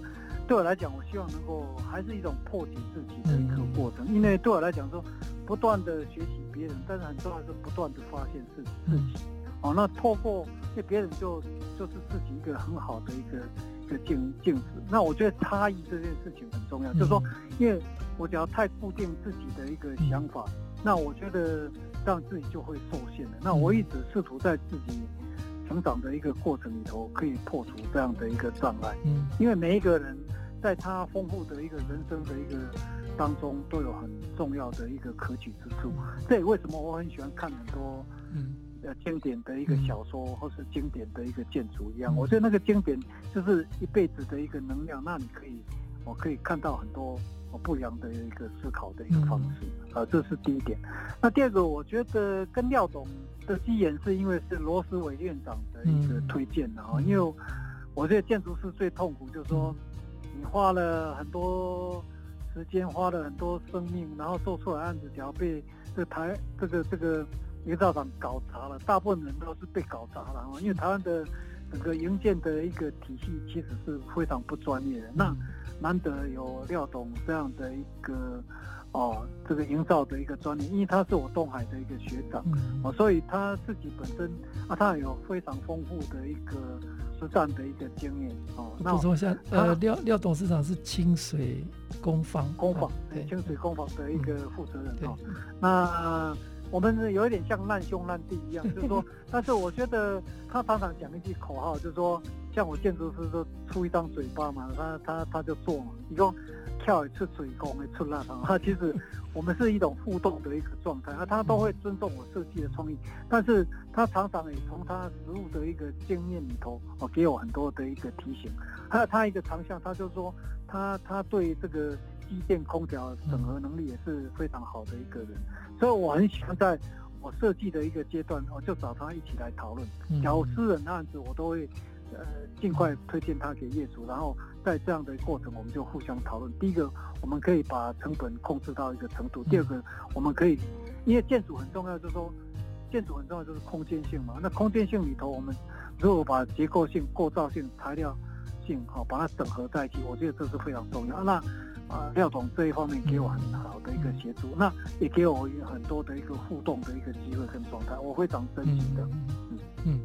对我来讲，我希望能够还是一种破解自己的一个过程。嗯、因为对我来讲说，不断的学习别人，但是很重要是不断的发现自己。自己。哦，那透过因为别人就就是自己一个很好的一个一个镜镜子。那我觉得差异这件事情很重要，嗯、就是说，因为我只要太固定自己的一个想法，嗯、那我觉得让自己就会受限的。那我一直试图在自己成长的一个过程里头，可以破除这样的一个障碍。嗯，因为每一个人在他丰富的一个人生的一个当中，都有很重要的一个可取之处。这也为什么我很喜欢看很多嗯。呃，经典的一个小说，或是经典的一个建筑一样，我觉得那个经典就是一辈子的一个能量。那你可以，我可以看到很多不一样的一个思考的一个方式。啊，这是第一点。那第二个，我觉得跟廖总的机缘是因为是罗斯伟院长的一个推荐的啊。因为我觉得建筑师最痛苦，就是说你花了很多时间，花了很多生命，然后做出来案子，只要被这台这个这个。营造厂搞砸了，大部分人都是被搞砸了。因为台湾的整个营建的一个体系其实是非常不专业的。那难得有廖董这样的一个哦，这个营造的一个专业，因为他是我东海的一个学长，嗯、哦，所以他自己本身啊，他有非常丰富的一个实战的一个经验。哦，那补充一下，呃，廖廖董事长是清水工房工坊对清水工坊的一个负责人。哦，那。我们有一点像难兄难弟一样，就是说，但是我觉得他常常讲一句口号，就是说，像我建筑师都出一张嘴巴嘛，他他他就做嘛，一共跳一次水工，一出烂啊。其实我们是一种互动的一个状态，啊，他都会尊重我设计的创意，但是他常常也从他实物的一个经验里头，哦，给我很多的一个提醒。还有他一个长项，他就说他他对这个。机电空调整合能力也是非常好的一个人，所以我很喜欢在我设计的一个阶段，我就找他一起来讨论。假如私人的案子，我都会呃尽快推荐他给业主，然后在这样的过程，我们就互相讨论。第一个，我们可以把成本控制到一个程度；第二个，我们可以，因为建筑很重要，就是说建筑很重要就是空间性嘛。那空间性里头，我们如果把结构性、构造性、材料性好把它整合在一起，我觉得这是非常重要。那啊，廖总这一方面给我很好的一个协助，嗯、那也给我很多的一个互动的一个机会跟状态，我非常珍惜的。嗯嗯，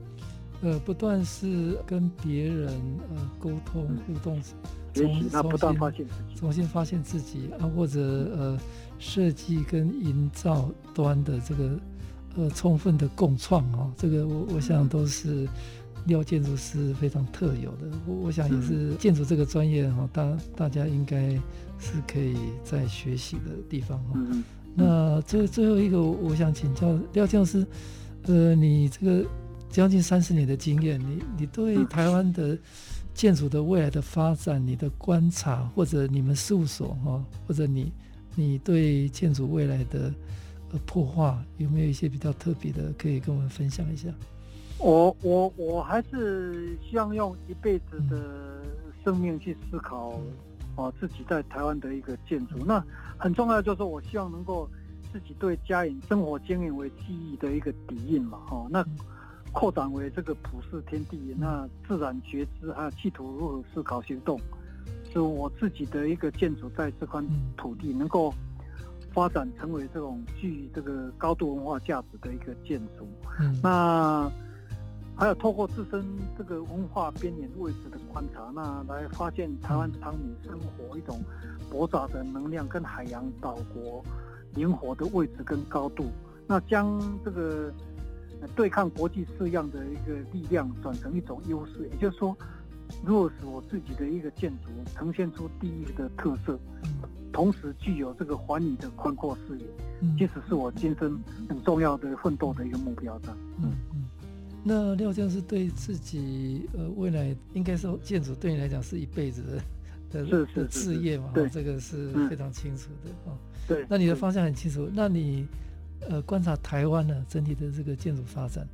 呃，不断是跟别人呃沟通互动，学习、嗯，那不断发现自己，重新发现自己啊，或者呃设计跟营造端的这个呃充分的共创啊，这个我我想都是。廖建筑师非常特有的，我我想也是建筑这个专业哈，大大家应该是可以在学习的地方哈。嗯、那最最后一个，我想请教廖建筑师，呃，你这个将近三十年的经验，你你对台湾的建筑的未来的发展，你的观察，或者你们事务所哈，或者你你对建筑未来的呃破坏，有没有一些比较特别的，可以跟我们分享一下？我我我还是希望用一辈子的生命去思考，啊，自己在台湾的一个建筑。那很重要就是，我希望能够自己对家人生活经验为记忆的一个底蕴嘛，哈，那扩展为这个普世天地，那自然觉知还有企图如何思考行动，是我自己的一个建筑在这块土地能够发展成为这种具这个高度文化价值的一个建筑。嗯，那。还有透过自身这个文化边缘位置的观察，那来发现台湾常民生活一种驳杂的能量跟海洋岛国灵活的位置跟高度，那将这个对抗国际式样的一个力量转成一种优势。也就是说，如果使我自己的一个建筑呈现出第一个的特色，同时具有这个环宇的宽阔视野，其实是我今生很重要的奋斗的一个目标的。嗯嗯。那廖建是对自己呃未来应该说建筑对你来讲是一辈子的的的事业嘛？对，这个是非常清楚的啊。对，那你的方向很清楚。那你呃观察台湾呢整体的这个建筑发展，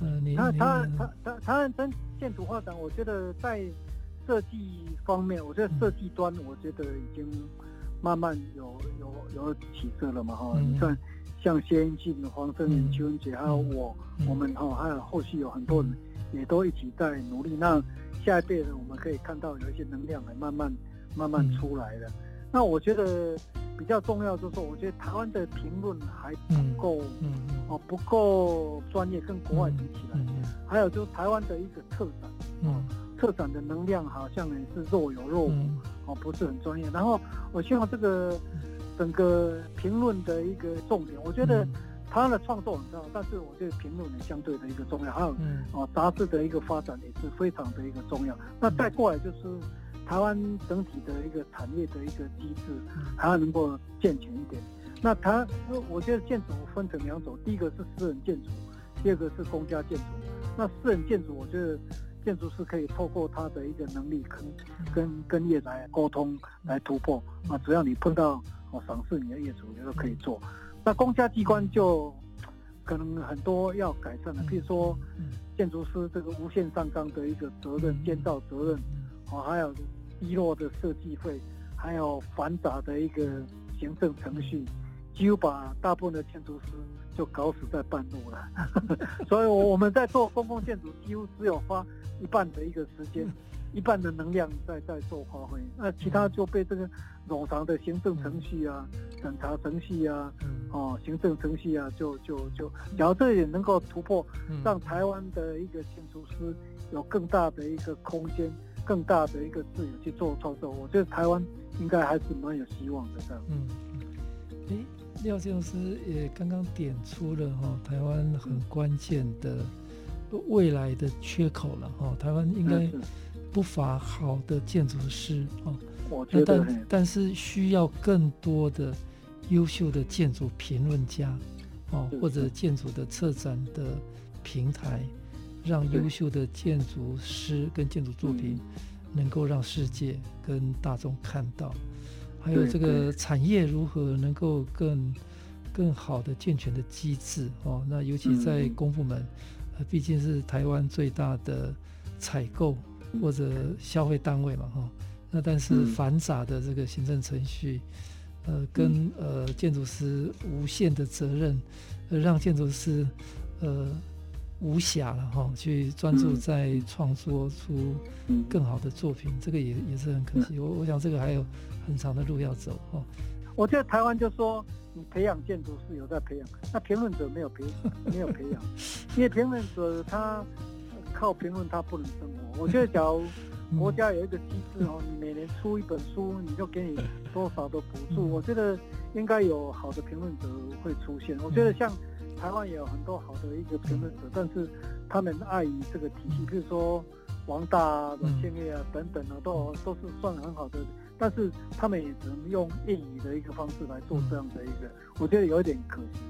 呃，你他他他他台湾整建筑发展，我觉得在设计方面，我觉得设计端我觉得已经慢慢有有有起色了嘛哈。你看，像谢英庆、黄声远、邱文杰，还有我，我们哈，还有后续有很多人也都一起在努力。那下一辈人，我们可以看到有一些能量还慢慢慢慢出来了。那我觉得比较重要就是说，我觉得台湾的评论还不够，哦不够专业，跟国外比起来。还有就是台湾的一个特展，嗯，特展的能量好像也是若有若无，哦不是很专业。然后我希望这个整个评论的一个重点，我觉得台湾的创作很重要，但是我觉得评论也相对的一个重要。还有哦杂志的一个发展也是非常的一个重要。那再过来就是。台湾整体的一个产业的一个机制，还要能够健全一点。那它，我觉得建筑分成两种，第一个是私人建筑，第二个是公家建筑。那私人建筑，我觉得建筑师可以透过他的一个能力跟跟跟业来沟通来突破啊。只要你碰到哦赏识你的业主，你都可以做。那公家机关就可能很多要改善的，譬如说建筑师这个无限上纲的一个责任、建造责任。哦，还有低落的设计费，还有繁杂的一个行政程序，几乎把大部分的建筑师就搞死在半路了。所以，我我们在做公共建筑，几乎只有花一半的一个时间，一半的能量在在做发挥，那其他就被这个冗长的行政程序啊、审查程序啊、哦行政程序啊，就就就，假如这也能够突破，让台湾的一个建筑师有更大的一个空间。更大的一个自由去做创作，我觉得台湾应该还是蛮有希望的这样。嗯，诶，廖建筑师也刚刚点出了哈，台湾很关键的未来的缺口了哈，台湾应该不乏好的建筑师哦，我觉得，但但是需要更多的优秀的建筑评论家哦，或者建筑的策展的平台。让优秀的建筑师跟建筑作品能够让世界跟大众看到，还有这个产业如何能够更更好的健全的机制哦。那尤其在公部门，呃，毕竟是台湾最大的采购或者消费单位嘛哈。那但是繁杂的这个行政程序，呃，跟呃建筑师无限的责任，呃，让建筑师呃。无暇了哈，去专注在创作出更好的作品，嗯、这个也也是很可惜。我我想这个还有很长的路要走哈。我觉得台湾就说，你培养建筑师有在培养，那评论者没有培 没有培养，因为评论者他靠评论他不能生活。我觉得假如 国家有一个机制哦，你每年出一本书，你就给你多少的补助，我觉得应该有好的评论者会出现。我觉得像。台湾也有很多好的一个评论者，但是他们碍于这个体系，比如说王大啊、阮建业啊等等啊，都都是算很好的，但是他们也只能用业余的一个方式来做这样的一个，我觉得有一点可惜。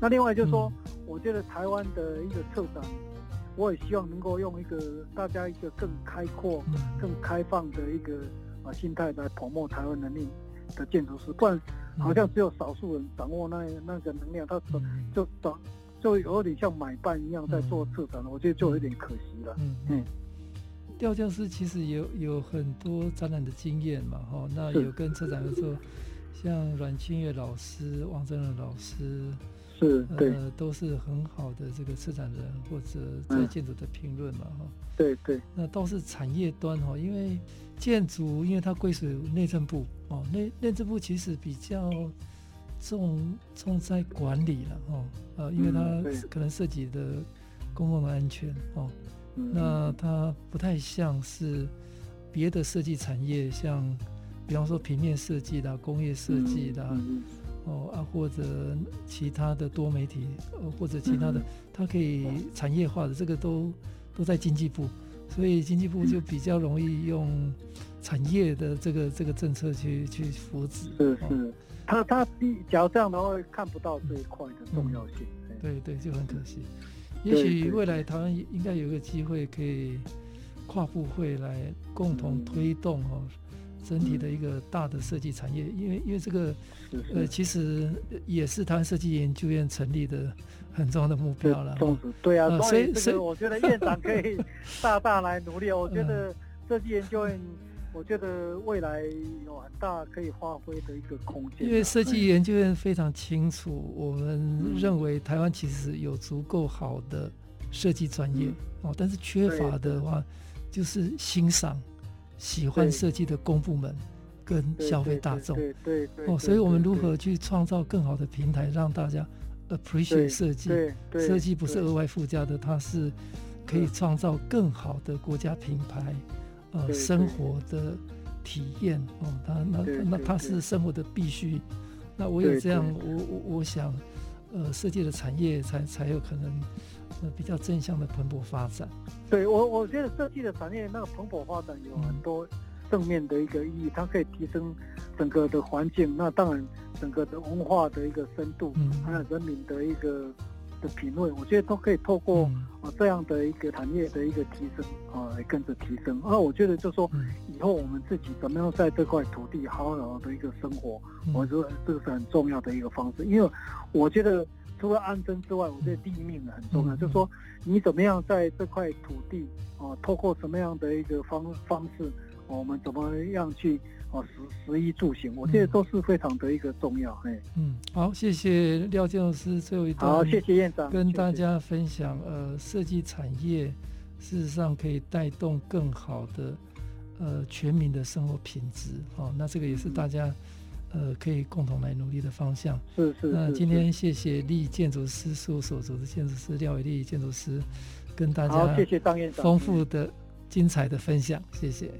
那另外就是说，我觉得台湾的一个策展，我也希望能够用一个大家一个更开阔、更开放的一个啊心态来 promote 台湾能力的建筑师，不然。好像只有少数人掌握那那个能量，他就就就有点像买办一样在做策展，我觉得就有点可惜了。嗯。嗯，调教师其实有有很多展览的经验嘛，哈，那有跟策展合作，像阮清月老师、王正仁老师，是，对，呃，都是很好的这个策展人或者在建筑的评论嘛，哈。对对，那倒是产业端哈，因为建筑，因为它归属内政部哦，内内政部其实比较重重在管理了哦，呃，因为它可能涉及的公共的安全哦，那它不太像是别的设计产业，像比方说平面设计的、工业设计的哦啊，或者其他的多媒体，呃，或者其他的，它可以产业化的，这个都。都在经济部，所以经济部就比较容易用产业的这个这个政策去去扶持。是是，他他假如这样的话，看不到这一块的重要性。嗯、对对，就很可惜。也许未来台湾应该有一个机会，可以跨部会来共同推动哦。整体的一个大的设计产业，因为因为这个，呃，其实也是台湾设计研究院成立的很重要的目标了。对啊，所以所以我觉得院长可以 大大来努力。我觉得设计研究院，我觉得未来有很大可以发挥的一个空间。因为设计研究院非常清楚，我们认为台湾其实有足够好的设计专业哦，但是缺乏的话就是欣赏、喜欢设计的公部门跟消费大众。对对对。哦，所以我们如何去创造更好的平台，让大家 appreciate 设计？设计不是额外附加的，它是可以创造更好的国家品牌。呃，生活的体验哦，它那那它是生活的必须。那我有这样，我我我想，呃，设计的产业才才有可能呃比较正向的蓬勃发展。对我，我觉得设计的产业那个蓬勃发展有很多正面的一个意义，它可以提升整个的环境，那当然整个的文化的一个深度，还有人民的一个。的品味，我觉得都可以透过啊这样的一个产业的一个提升啊，来跟着提升。啊我觉得就说，以后我们自己怎么样在这块土地好好的一个生活，我觉得这个是很重要的一个方式。因为我觉得除了安身之外，我觉得地命很重要，就是说你怎么样在这块土地啊，透过什么样的一个方方式，我们怎么样去。哦，食食衣住行，我觉得都是非常的一个重要。哎，嗯，好，谢谢廖建筑师最后一段。好，谢谢院长跟大家分享。呃，设计产业事实上可以带动更好的呃全民的生活品质。哦，那这个也是大家、嗯、呃可以共同来努力的方向。是是，是。那今天谢谢立建筑师事务所组织建筑师廖伟立建筑师跟大家谢谢张院长丰富的精彩的分享，谢谢。